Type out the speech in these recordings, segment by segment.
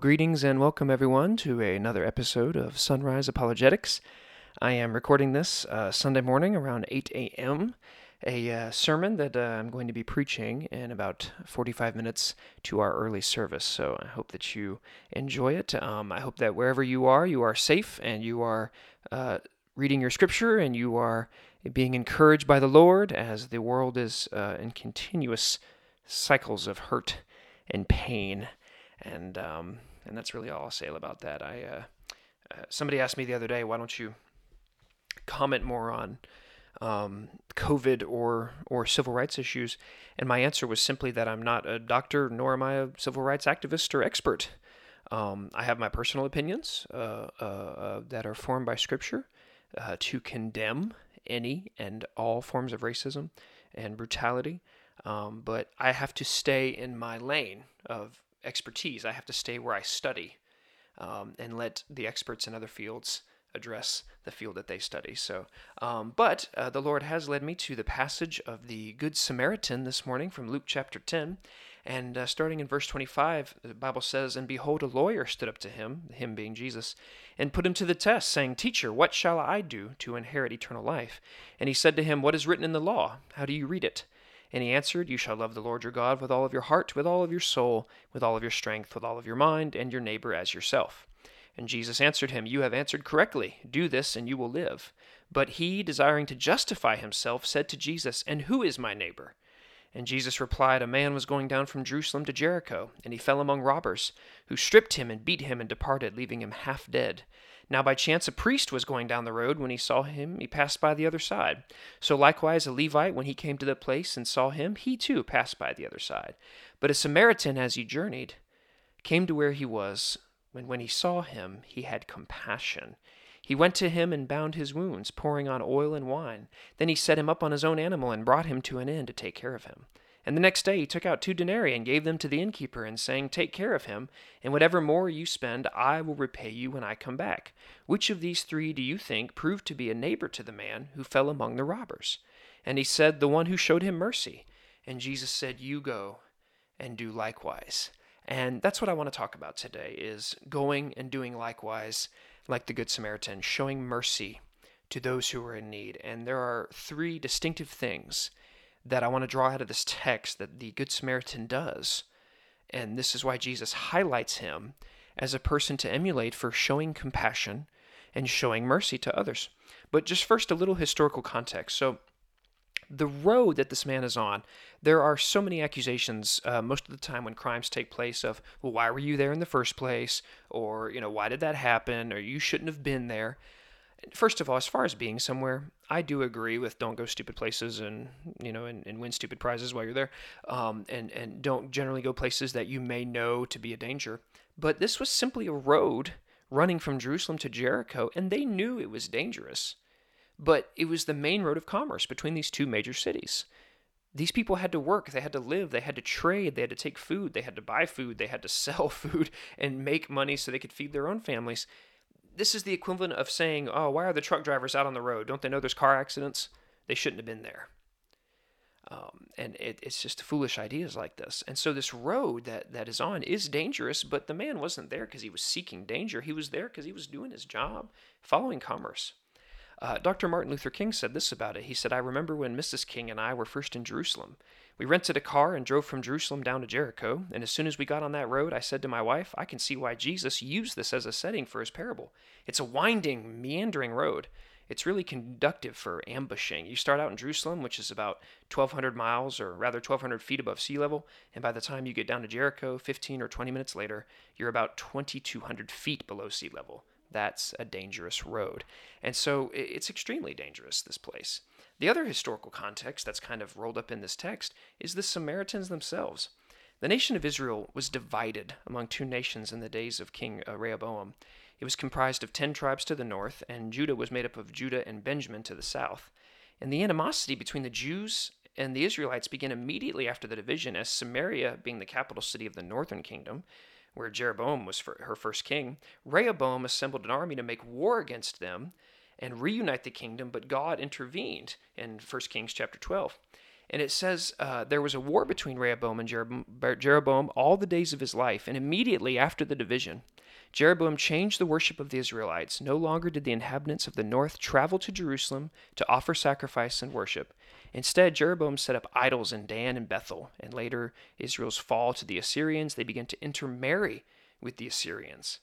greetings and welcome everyone to another episode of Sunrise Apologetics. I am recording this uh, Sunday morning around 8 a.m., a uh, sermon that uh, I'm going to be preaching in about 45 minutes to our early service. So I hope that you enjoy it. Um, I hope that wherever you are, you are safe and you are uh, reading your scripture and you are being encouraged by the Lord as the world is uh, in continuous cycles of hurt and pain and um, and that's really all I'll say about that. I uh, uh, somebody asked me the other day, why don't you comment more on um, COVID or or civil rights issues? And my answer was simply that I'm not a doctor, nor am I a civil rights activist or expert. Um, I have my personal opinions uh, uh, uh that are formed by Scripture uh, to condemn any and all forms of racism and brutality. Um, but I have to stay in my lane of expertise. I have to stay where I study um, and let the experts in other fields address the field that they study. So, um, but uh, the Lord has led me to the passage of the Good Samaritan this morning from Luke chapter 10. And uh, starting in verse 25, the Bible says, And behold, a lawyer stood up to him, him being Jesus, and put him to the test, saying, Teacher, what shall I do to inherit eternal life? And he said to him, What is written in the law? How do you read it? And he answered, You shall love the Lord your God with all of your heart, with all of your soul, with all of your strength, with all of your mind, and your neighbor as yourself. And Jesus answered him, You have answered correctly. Do this, and you will live. But he, desiring to justify himself, said to Jesus, And who is my neighbor? And Jesus replied, A man was going down from Jerusalem to Jericho, and he fell among robbers, who stripped him and beat him and departed, leaving him half dead. Now by chance a priest was going down the road. When he saw him, he passed by the other side. So likewise a Levite, when he came to the place and saw him, he too passed by the other side. But a Samaritan, as he journeyed, came to where he was. and when he saw him, he had compassion. He went to him and bound his wounds, pouring on oil and wine. Then he set him up on his own animal and brought him to an inn to take care of him. And the next day he took out two denarii and gave them to the innkeeper, and saying, Take care of him, and whatever more you spend, I will repay you when I come back. Which of these three do you think proved to be a neighbor to the man who fell among the robbers? And he said, The one who showed him mercy. And Jesus said, You go and do likewise. And that's what I want to talk about today is going and doing likewise like the good Samaritan, showing mercy to those who are in need. And there are three distinctive things that I want to draw out of this text that the Good Samaritan does. And this is why Jesus highlights him as a person to emulate for showing compassion and showing mercy to others. But just first, a little historical context. So, the road that this man is on, there are so many accusations uh, most of the time when crimes take place of, well, why were you there in the first place? Or, you know, why did that happen? Or you shouldn't have been there. First of all, as far as being somewhere, I do agree with don't go stupid places and you know and, and win stupid prizes while you're there, um, and and don't generally go places that you may know to be a danger. But this was simply a road running from Jerusalem to Jericho, and they knew it was dangerous. But it was the main road of commerce between these two major cities. These people had to work, they had to live, they had to trade, they had to take food, they had to buy food, they had to sell food and make money so they could feed their own families this is the equivalent of saying, "Oh, why are the truck drivers out on the road? Don't they know there's car accidents? They shouldn't have been there." Um, and it, it's just foolish ideas like this. And so this road that that is on is dangerous, but the man wasn't there because he was seeking danger. He was there because he was doing his job, following commerce. Uh, Dr. Martin Luther King said this about it. He said, I remember when Mrs. King and I were first in Jerusalem. We rented a car and drove from Jerusalem down to Jericho, and as soon as we got on that road, I said to my wife, I can see why Jesus used this as a setting for his parable. It's a winding, meandering road. It's really conductive for ambushing. You start out in Jerusalem, which is about 1,200 miles, or rather 1,200 feet above sea level, and by the time you get down to Jericho, 15 or 20 minutes later, you're about 2,200 feet below sea level. That's a dangerous road. And so it's extremely dangerous, this place. The other historical context that's kind of rolled up in this text is the Samaritans themselves. The nation of Israel was divided among two nations in the days of King Rehoboam. It was comprised of ten tribes to the north, and Judah was made up of Judah and Benjamin to the south. And the animosity between the Jews and the Israelites began immediately after the division, as Samaria, being the capital city of the northern kingdom, where Jeroboam was her first king, Rehoboam assembled an army to make war against them and reunite the kingdom, but God intervened in 1 Kings chapter 12. And it says uh, there was a war between Rehoboam and Jeroboam, Jeroboam all the days of his life. And immediately after the division, Jeroboam changed the worship of the Israelites. No longer did the inhabitants of the north travel to Jerusalem to offer sacrifice and worship. Instead, Jeroboam set up idols in Dan and Bethel. And later, Israel's fall to the Assyrians, they began to intermarry with the Assyrians.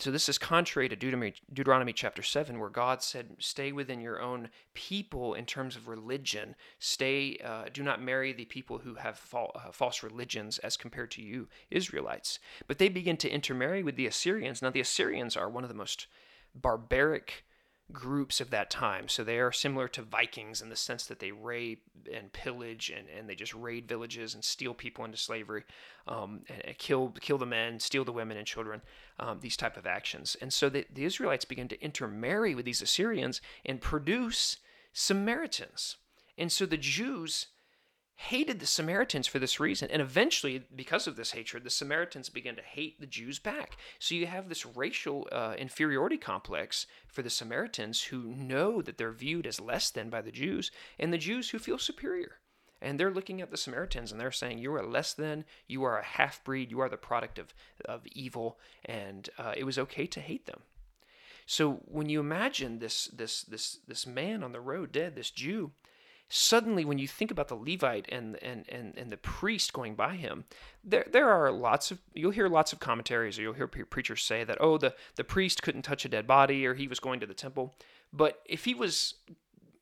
So this is contrary to Deuteronomy, Deuteronomy, chapter 7, where God said, Stay within your own people in terms of religion. Stay, uh, do not marry the people who have uh, false religions as compared to you, Israelites. But they begin to intermarry with the Assyrians. Now, the Assyrians are one of the most barbaric groups of that time. So they are similar to Vikings in the sense that they raid and pillage and, and they just raid villages and steal people into slavery, um, and, and, kill kill the men, steal the women and children, um, these type of actions. And so the, the Israelites begin to intermarry with these Assyrians and produce Samaritans. And so the Jews hated the Samaritans for this reason. And eventually, because of this hatred, the Samaritans began to hate the Jews back. So you have this racial uh, inferiority complex for the Samaritans who know that they're viewed as less than by the Jews, and the Jews who feel superior. And they're looking at the Samaritans and they're saying, You are less than, you are a half breed, you are the product of, of evil, and uh, it was okay to hate them. So when you imagine this, this, this, this man on the road dead, this Jew, suddenly when you think about the Levite and, and, and, and the priest going by him, there, there are lots of, you'll hear lots of commentaries or you'll hear preachers say that, oh, the, the priest couldn't touch a dead body or he was going to the temple. But if he was,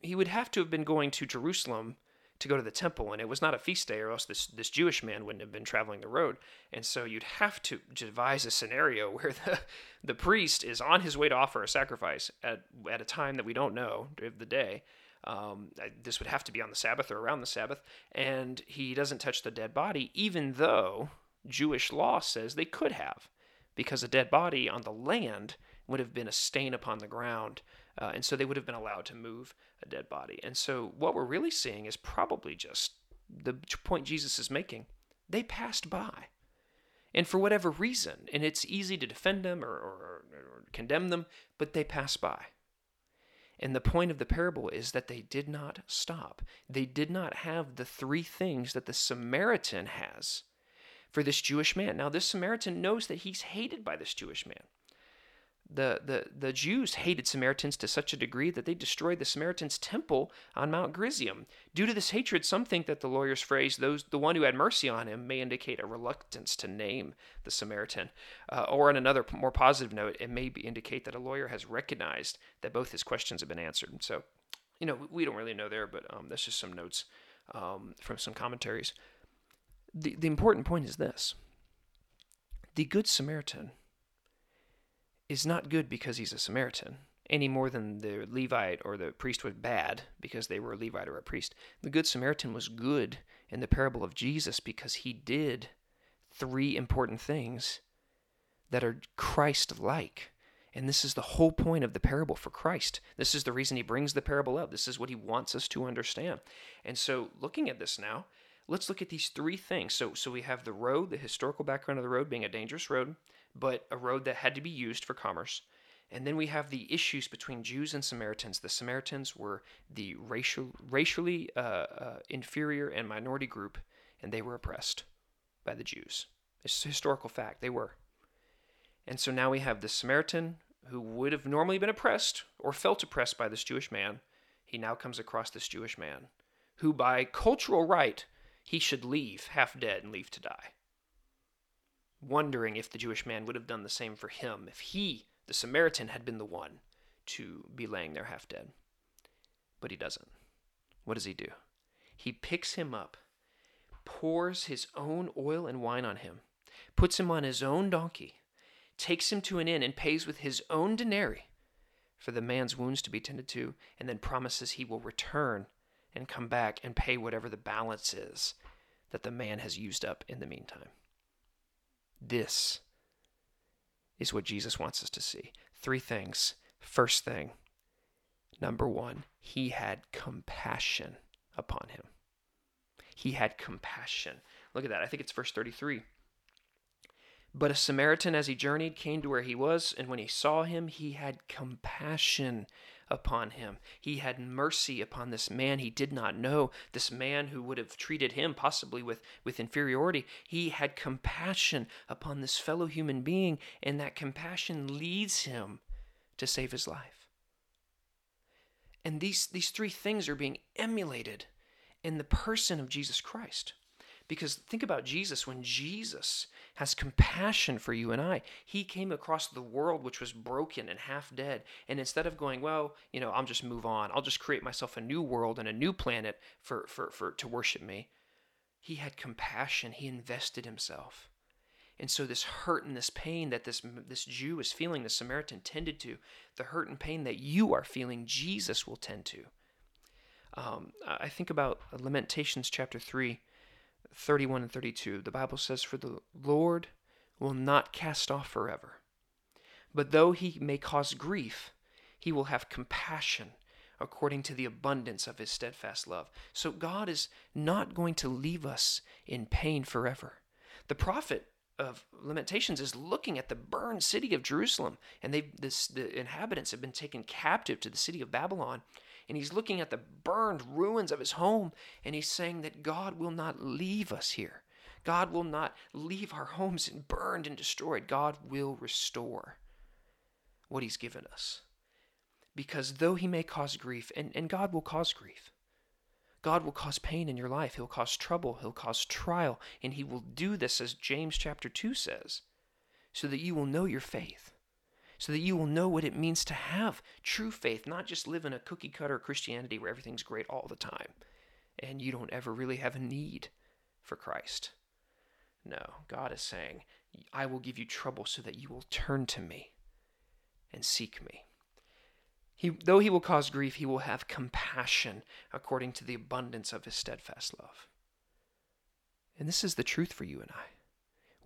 he would have to have been going to Jerusalem to go to the temple, and it was not a feast day, or else this, this Jewish man wouldn't have been traveling the road. And so you'd have to devise a scenario where the, the priest is on his way to offer a sacrifice at, at a time that we don't know of the day, um, this would have to be on the Sabbath or around the Sabbath, and he doesn't touch the dead body, even though Jewish law says they could have, because a dead body on the land would have been a stain upon the ground, uh, and so they would have been allowed to move a dead body. And so what we're really seeing is probably just the point Jesus is making. They passed by. And for whatever reason, and it's easy to defend them or, or, or condemn them, but they pass by. And the point of the parable is that they did not stop. They did not have the three things that the Samaritan has for this Jewish man. Now, this Samaritan knows that he's hated by this Jewish man the, the, the Jews hated Samaritans to such a degree that they destroyed the Samaritans' temple on Mount Gerizim. Due to this hatred, some think that the lawyer's phrase, those, the one who had mercy on him, may indicate a reluctance to name the Samaritan. Uh, or on another more positive note, it may be, indicate that a lawyer has recognized that both his questions have been answered. So, you know, we don't really know there, but um, that's just some notes um, from some commentaries. The, the important point is this the Good Samaritan is not good because he's a Samaritan, any more than the Levite or the priest was bad because they were a Levite or a priest. The Good Samaritan was good in the parable of Jesus because he did three important things that are Christ like. And this is the whole point of the parable for Christ. This is the reason he brings the parable up. This is what he wants us to understand. And so, looking at this now, let's look at these three things. So, so we have the road, the historical background of the road being a dangerous road but a road that had to be used for commerce. And then we have the issues between Jews and Samaritans. The Samaritans were the racial, racially uh, uh, inferior and minority group, and they were oppressed by the Jews. It's a historical fact. They were. And so now we have the Samaritan who would have normally been oppressed or felt oppressed by this Jewish man. He now comes across this Jewish man who, by cultural right, he should leave half dead and leave to die wondering if the Jewish man would have done the same for him if he, the Samaritan, had been the one to be laying there half dead. But he doesn't. What does he do? He picks him up, pours his own oil and wine on him, puts him on his own donkey, takes him to an inn, and pays with his own denarii for the man's wounds to be tended to, and then promises he will return and come back and pay whatever the balance is that the man has used up in the meantime. This is what Jesus wants us to see. Three things. First thing, number one, he had compassion upon him. He had compassion. Look at that. I think it's verse 33. But a Samaritan, as he journeyed, came to where he was, and when he saw him, he had compassion upon him. He had mercy upon this man he did not know, this man who would have treated him possibly with, with inferiority. He had compassion upon this fellow human being, and that compassion leads him to save his life. And these, these three things are being emulated in the person of Jesus Christ. Because think about Jesus. When Jesus has compassion for you and I, he came across the world which was broken and half dead. And instead of going, well, you know, I'll just move on, I'll just create myself a new world and a new planet for, for, for to worship me, he had compassion. He invested himself. And so this hurt and this pain that this this Jew is feeling, the Samaritan tended to, the hurt and pain that you are feeling, Jesus will tend to. Um, I think about Lamentations chapter 3, 31 and 32, the Bible says, For the Lord will not cast off forever. But though he may cause grief, he will have compassion according to the abundance of his steadfast love. So God is not going to leave us in pain forever. The prophet of Lamentations is looking at the burned city of Jerusalem, and they the inhabitants have been taken captive to the city of Babylon and he's looking at the burned ruins of his home and he's saying that God will not leave us here. God will not leave our homes and burned and destroyed. God will restore what he's given us. Because though he may cause grief, and, and God will cause grief, God will cause pain in your life. He'll cause trouble. He'll cause trial. And he will do this, as James chapter 2 says, so that you will know your faith so that you will know what it means to have true faith, not just live in a cookie cutter Christianity where everything's great all the time and you don't ever really have a need for Christ. No, God is saying, I will give you trouble so that you will turn to me and seek me. He, though he will cause grief, he will have compassion according to the abundance of his steadfast love. And this is the truth for you and I.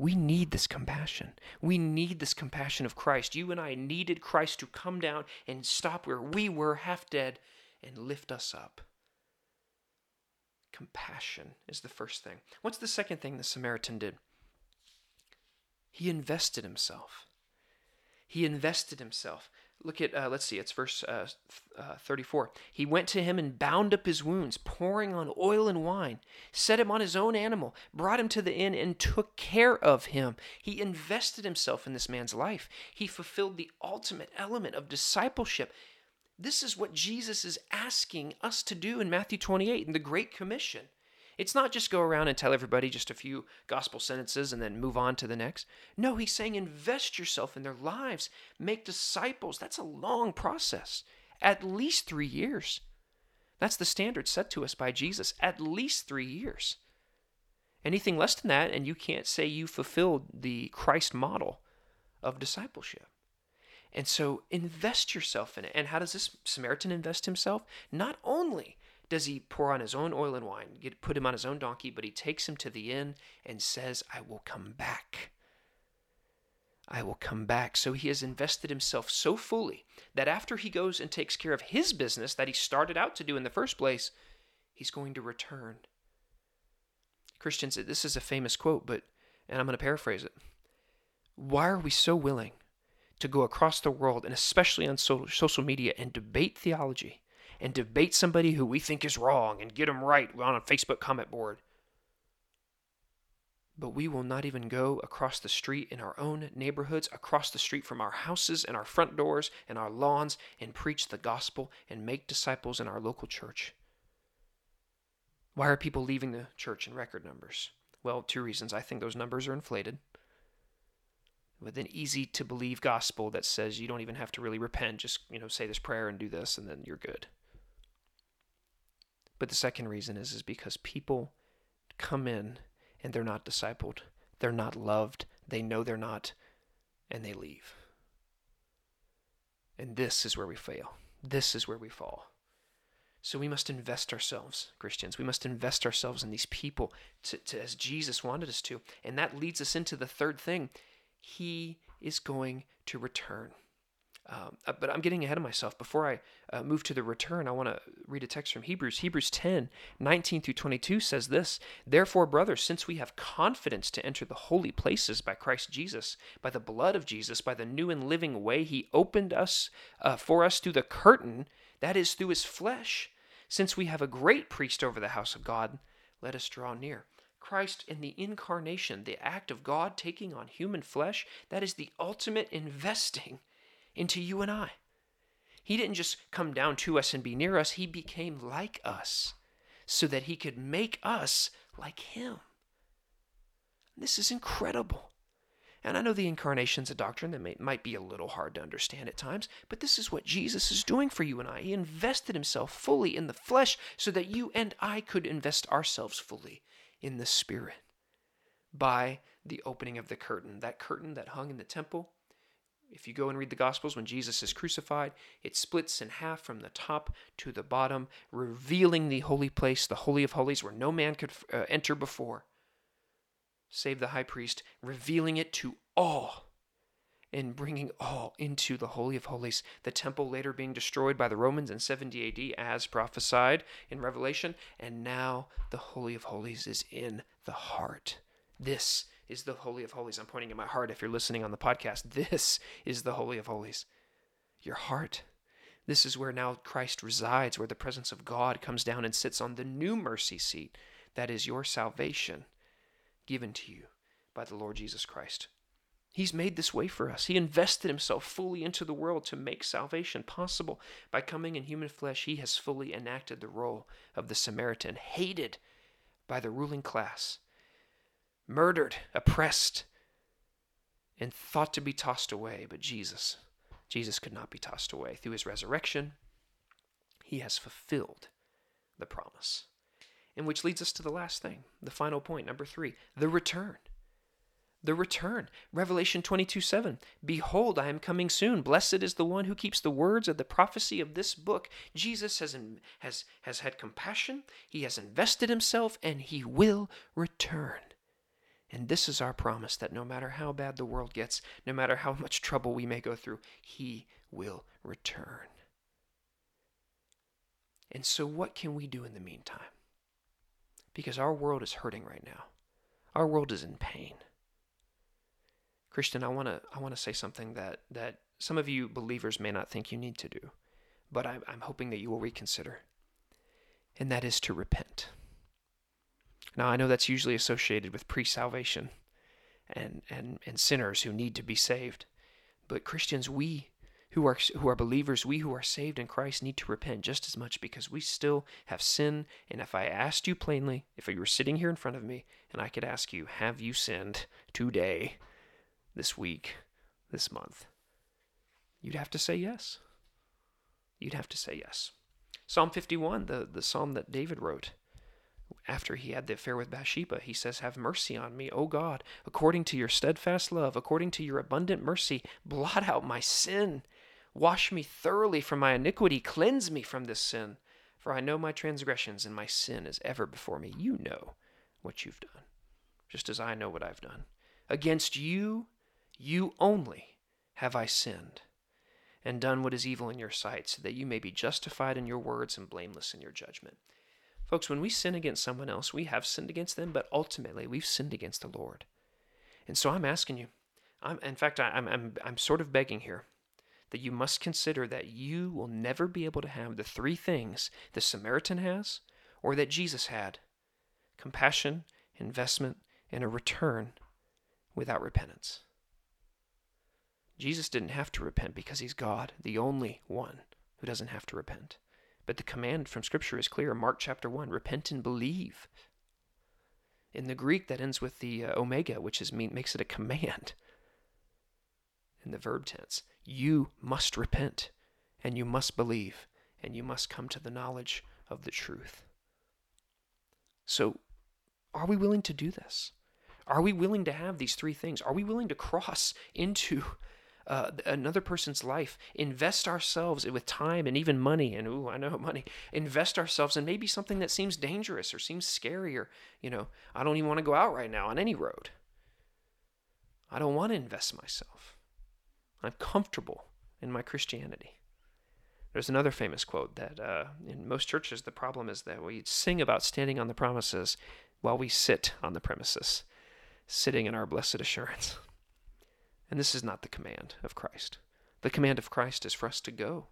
We need this compassion. We need this compassion of Christ. You and I needed Christ to come down and stop where we were half dead and lift us up. Compassion is the first thing. What's the second thing the Samaritan did? He invested himself. He invested himself. Look at, uh, let's see, it's verse uh, uh, 34. He went to him and bound up his wounds, pouring on oil and wine, set him on his own animal, brought him to the inn, and took care of him. He invested himself in this man's life. He fulfilled the ultimate element of discipleship. This is what Jesus is asking us to do in Matthew 28 in the Great Commission. It's not just go around and tell everybody just a few gospel sentences and then move on to the next. No, he's saying invest yourself in their lives, make disciples. That's a long process, at least three years. That's the standard set to us by Jesus, at least three years. Anything less than that, and you can't say you fulfilled the Christ model of discipleship. And so invest yourself in it. And how does this Samaritan invest himself? Not only does he pour on his own oil and wine, get, put him on his own donkey, but he takes him to the inn and says, I will come back. I will come back. So he has invested himself so fully that after he goes and takes care of his business that he started out to do in the first place, he's going to return. Christians, this is a famous quote, but, and I'm going to paraphrase it. Why are we so willing to go across the world, and especially on social media, and debate theology? And debate somebody who we think is wrong and get them right on a Facebook comment board. But we will not even go across the street in our own neighborhoods, across the street from our houses and our front doors and our lawns, and preach the gospel and make disciples in our local church. Why are people leaving the church in record numbers? Well, two reasons. I think those numbers are inflated with an easy to believe gospel that says you don't even have to really repent just you know say this prayer and do this and then you're good but the second reason is, is because people come in and they're not discipled, they're not loved, they know they're not, and they leave. And this is where we fail. This is where we fall. So we must invest ourselves, Christians. We must invest ourselves in these people to, to, as Jesus wanted us to. And that leads us into the third thing. He is going to return Um, uh, but I'm getting ahead of myself. Before I uh, move to the return, I want to read a text from Hebrews. Hebrews 10 19 through 22 says this Therefore, brothers, since we have confidence to enter the holy places by Christ Jesus, by the blood of Jesus, by the new and living way he opened us uh, for us through the curtain, that is, through his flesh, since we have a great priest over the house of God, let us draw near. Christ in the incarnation, the act of God taking on human flesh, that is the ultimate investing into you and I. He didn't just come down to us and be near us, He became like us so that He could make us like Him. This is incredible. And I know the incarnation's a doctrine that may, might be a little hard to understand at times, but this is what Jesus is doing for you and I. He invested himself fully in the flesh so that you and I could invest ourselves fully in the Spirit by the opening of the curtain. That curtain that hung in the temple if you go and read the Gospels, when Jesus is crucified, it splits in half from the top to the bottom, revealing the holy place, the Holy of Holies, where no man could uh, enter before, save the high priest, revealing it to all and bringing all into the Holy of Holies. The temple later being destroyed by the Romans in 70 AD, as prophesied in Revelation, and now the Holy of Holies is in the heart. This is the Holy of Holies. I'm pointing at my heart if you're listening on the podcast. This is the Holy of Holies. Your heart. This is where now Christ resides, where the presence of God comes down and sits on the new mercy seat. That is your salvation given to you by the Lord Jesus Christ. He's made this way for us. He invested himself fully into the world to make salvation possible. By coming in human flesh, he has fully enacted the role of the Samaritan, hated by the ruling class murdered, oppressed, and thought to be tossed away. But Jesus, Jesus could not be tossed away. Through his resurrection, he has fulfilled the promise. And which leads us to the last thing, the final point, number three the return. The return. Revelation 22 7. Behold, I am coming soon. Blessed is the one who keeps the words of the prophecy of this book. Jesus has, has, has had compassion, he has invested himself, and he will return. And this is our promise that no matter how bad the world gets, no matter how much trouble we may go through, He will return. And so, what can we do in the meantime? Because our world is hurting right now. Our world is in pain. Christian, I want to I want to say something that that some of you believers may not think you need to do, but I'm, I'm hoping that you will reconsider, and that is to repent. Now, I know that's usually associated with pre salvation and, and, and sinners who need to be saved. But Christians, we who are, who are believers, we who are saved in Christ need to repent just as much because we still have sin. And if I asked you plainly, if you were sitting here in front of me and I could ask you, have you sinned today, this week, this month? You'd have to say yes. You'd have to say yes. Psalm 51, the, the psalm that David wrote, after he had the affair with Bathsheba, he says, Have mercy on me, O God, according to your steadfast love, according to your abundant mercy, blot out my sin. Wash me thoroughly from my iniquity, cleanse me from this sin. For I know my transgressions, and my sin is ever before me. You know what you've done, just as I know what I've done. Against you, you only, have I sinned, and done what is evil in your sight, so that you may be justified in your words and blameless in your judgment. Folks, when we sin against someone else, we have sinned against them, but ultimately we've sinned against the Lord. And so I'm asking you, I'm, in fact, I, I'm, I'm, I'm sort of begging here that you must consider that you will never be able to have the three things the Samaritan has or that Jesus had compassion, investment, and a return without repentance. Jesus didn't have to repent because he's God, the only one who doesn't have to repent. But the command from Scripture is clear. Mark chapter 1 repent and believe. In the Greek, that ends with the uh, omega, which is mean, makes it a command in the verb tense. You must repent, and you must believe, and you must come to the knowledge of the truth. So, are we willing to do this? Are we willing to have these three things? Are we willing to cross into uh, another person's life, invest ourselves with time and even money, and ooh, I know money, invest ourselves in maybe something that seems dangerous or seems scary, or, you know, I don't even want to go out right now on any road. I don't want to invest myself. I'm comfortable in my Christianity. There's another famous quote that uh, in most churches, the problem is that we sing about standing on the promises while we sit on the premises, sitting in our blessed assurance. And this is not the command of Christ. The command of Christ is for us to go,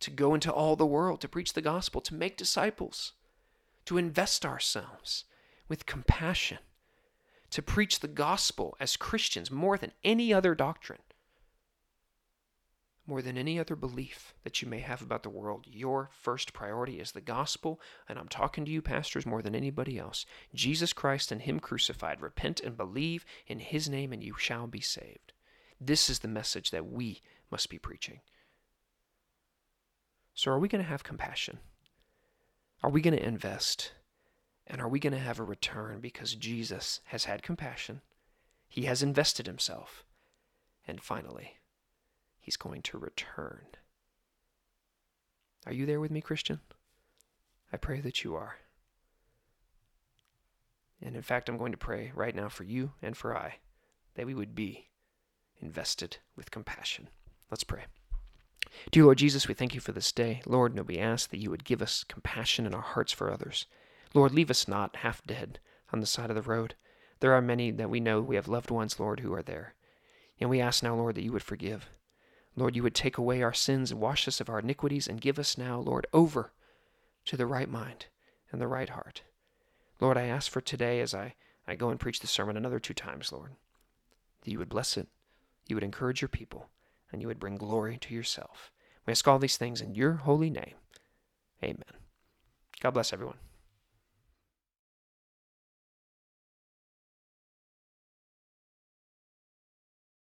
to go into all the world, to preach the gospel, to make disciples, to invest ourselves with compassion, to preach the gospel as Christians more than any other doctrine more than any other belief that you may have about the world, your first priority is the gospel. And I'm talking to you, pastors, more than anybody else. Jesus Christ and Him crucified. Repent and believe in His name, and you shall be saved. This is the message that we must be preaching. So, are we going to have compassion? Are we going to invest? And are we going to have a return because Jesus has had compassion? He has invested himself. And finally, he's going to return. Are you there with me, Christian? I pray that you are. And in fact, I'm going to pray right now for you and for I that we would be invested with compassion. Let's pray. Dear Lord Jesus, we thank you for this day. Lord, and we ask that you would give us compassion in our hearts for others. Lord, leave us not half dead on the side of the road. There are many that we know we have loved ones, Lord, who are there. And we ask now, Lord, that you would forgive. Lord, you would take away our sins and wash us of our iniquities and give us now, Lord, over to the right mind and the right heart. Lord, I ask for today as I, I go and preach the sermon another two times, Lord, that you would bless it, you would encourage your people, and you would bring glory to yourself. We ask all these things in your holy name. Amen. God bless everyone.